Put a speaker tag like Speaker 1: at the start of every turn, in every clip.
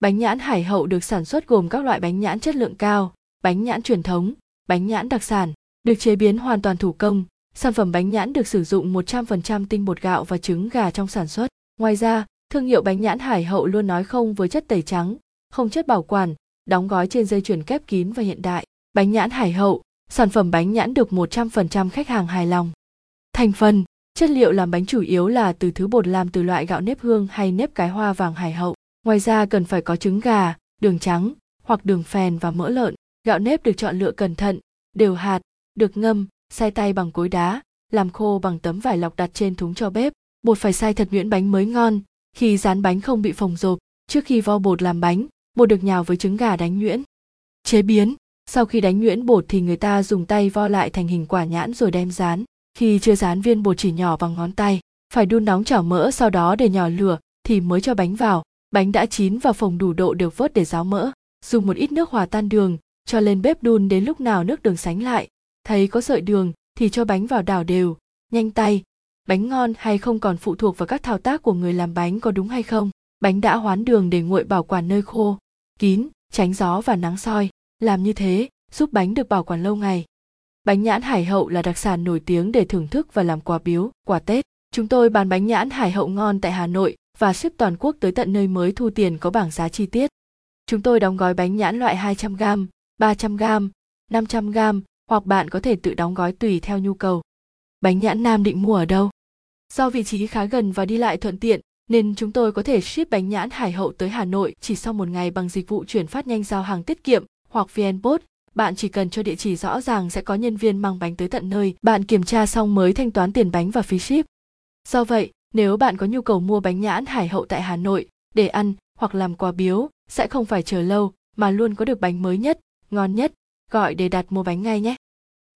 Speaker 1: Bánh nhãn Hải Hậu được sản xuất gồm các loại bánh nhãn chất lượng cao, bánh nhãn truyền thống, bánh nhãn đặc sản, được chế biến hoàn toàn thủ công. Sản phẩm bánh nhãn được sử dụng 100% tinh bột gạo và trứng gà trong sản xuất. Ngoài ra, thương hiệu bánh nhãn Hải Hậu luôn nói không với chất tẩy trắng, không chất bảo quản, đóng gói trên dây chuyền kép kín và hiện đại. Bánh nhãn Hải Hậu, sản phẩm bánh nhãn được 100% khách hàng hài lòng. Thành phần, chất liệu làm bánh chủ yếu là từ thứ bột làm từ loại gạo nếp hương hay nếp cái hoa vàng Hải Hậu. Ngoài ra cần phải có trứng gà, đường trắng hoặc đường phèn và mỡ lợn. Gạo nếp được chọn lựa cẩn thận, đều hạt, được ngâm, xay tay bằng cối đá, làm khô bằng tấm vải lọc đặt trên thúng cho bếp. Bột phải xay thật nhuyễn bánh mới ngon, khi dán bánh không bị phồng rộp. Trước khi vo bột làm bánh, bột được nhào với trứng gà đánh nhuyễn. Chế biến, sau khi đánh nhuyễn bột thì người ta dùng tay vo lại thành hình quả nhãn rồi đem dán. Khi chưa dán viên bột chỉ nhỏ bằng ngón tay, phải đun nóng chảo mỡ sau đó để nhỏ lửa thì mới cho bánh vào. Bánh đã chín và phồng đủ độ được vớt để ráo mỡ. Dùng một ít nước hòa tan đường, cho lên bếp đun đến lúc nào nước đường sánh lại. Thấy có sợi đường thì cho bánh vào đảo đều, nhanh tay. Bánh ngon hay không còn phụ thuộc vào các thao tác của người làm bánh có đúng hay không. Bánh đã hoán đường để nguội bảo quản nơi khô, kín, tránh gió và nắng soi. Làm như thế giúp bánh được bảo quản lâu ngày. Bánh nhãn hải hậu là đặc sản nổi tiếng để thưởng thức và làm quà biếu, quà Tết. Chúng tôi bán bánh nhãn hải hậu ngon tại Hà Nội và ship toàn quốc tới tận nơi mới thu tiền có bảng giá chi tiết. Chúng tôi đóng gói bánh nhãn loại 200g, 300g, 500g hoặc bạn có thể tự đóng gói tùy theo nhu cầu. Bánh nhãn Nam định mua ở đâu? Do vị trí khá gần và đi lại thuận tiện, nên chúng tôi có thể ship bánh nhãn hải hậu tới Hà Nội chỉ sau một ngày bằng dịch vụ chuyển phát nhanh giao hàng tiết kiệm hoặc VNPost. Bạn chỉ cần cho địa chỉ rõ ràng sẽ có nhân viên mang bánh tới tận nơi. Bạn kiểm tra xong mới thanh toán tiền bánh và phí ship. Do vậy, nếu bạn có nhu cầu mua bánh nhãn hải hậu tại Hà Nội để ăn hoặc làm quà biếu, sẽ không phải chờ lâu mà luôn có được bánh mới nhất, ngon nhất. Gọi để đặt mua bánh ngay nhé.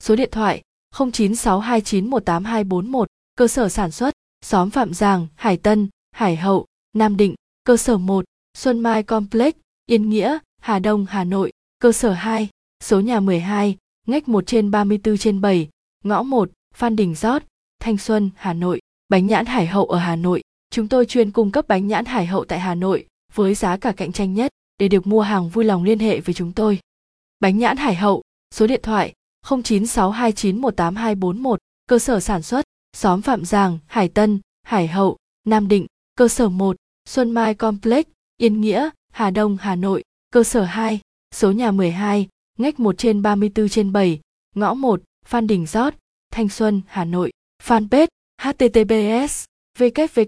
Speaker 1: Số điện thoại 0962918241, cơ sở sản xuất, xóm Phạm Giàng, Hải Tân, Hải Hậu, Nam Định, cơ sở 1, Xuân Mai Complex, Yên Nghĩa, Hà Đông, Hà Nội, cơ sở 2, số nhà 12, ngách 1 trên 34 trên 7, ngõ 1, Phan Đình Giót, Thanh Xuân, Hà Nội. Bánh nhãn Hải Hậu ở Hà Nội. Chúng tôi chuyên cung cấp bánh nhãn Hải Hậu tại Hà Nội với giá cả cạnh tranh nhất. Để được mua hàng vui lòng liên hệ với chúng tôi. Bánh nhãn Hải Hậu, số điện thoại 0962918241, cơ sở sản xuất, xóm Phạm Giàng, Hải Tân, Hải Hậu, Nam Định, cơ sở 1, Xuân Mai Complex, Yên Nghĩa, Hà Đông, Hà Nội, cơ sở 2, số nhà 12, ngách 1 trên 34 trên 7, ngõ 1, Phan Đình Giót, Thanh Xuân, Hà Nội. Fanpage https www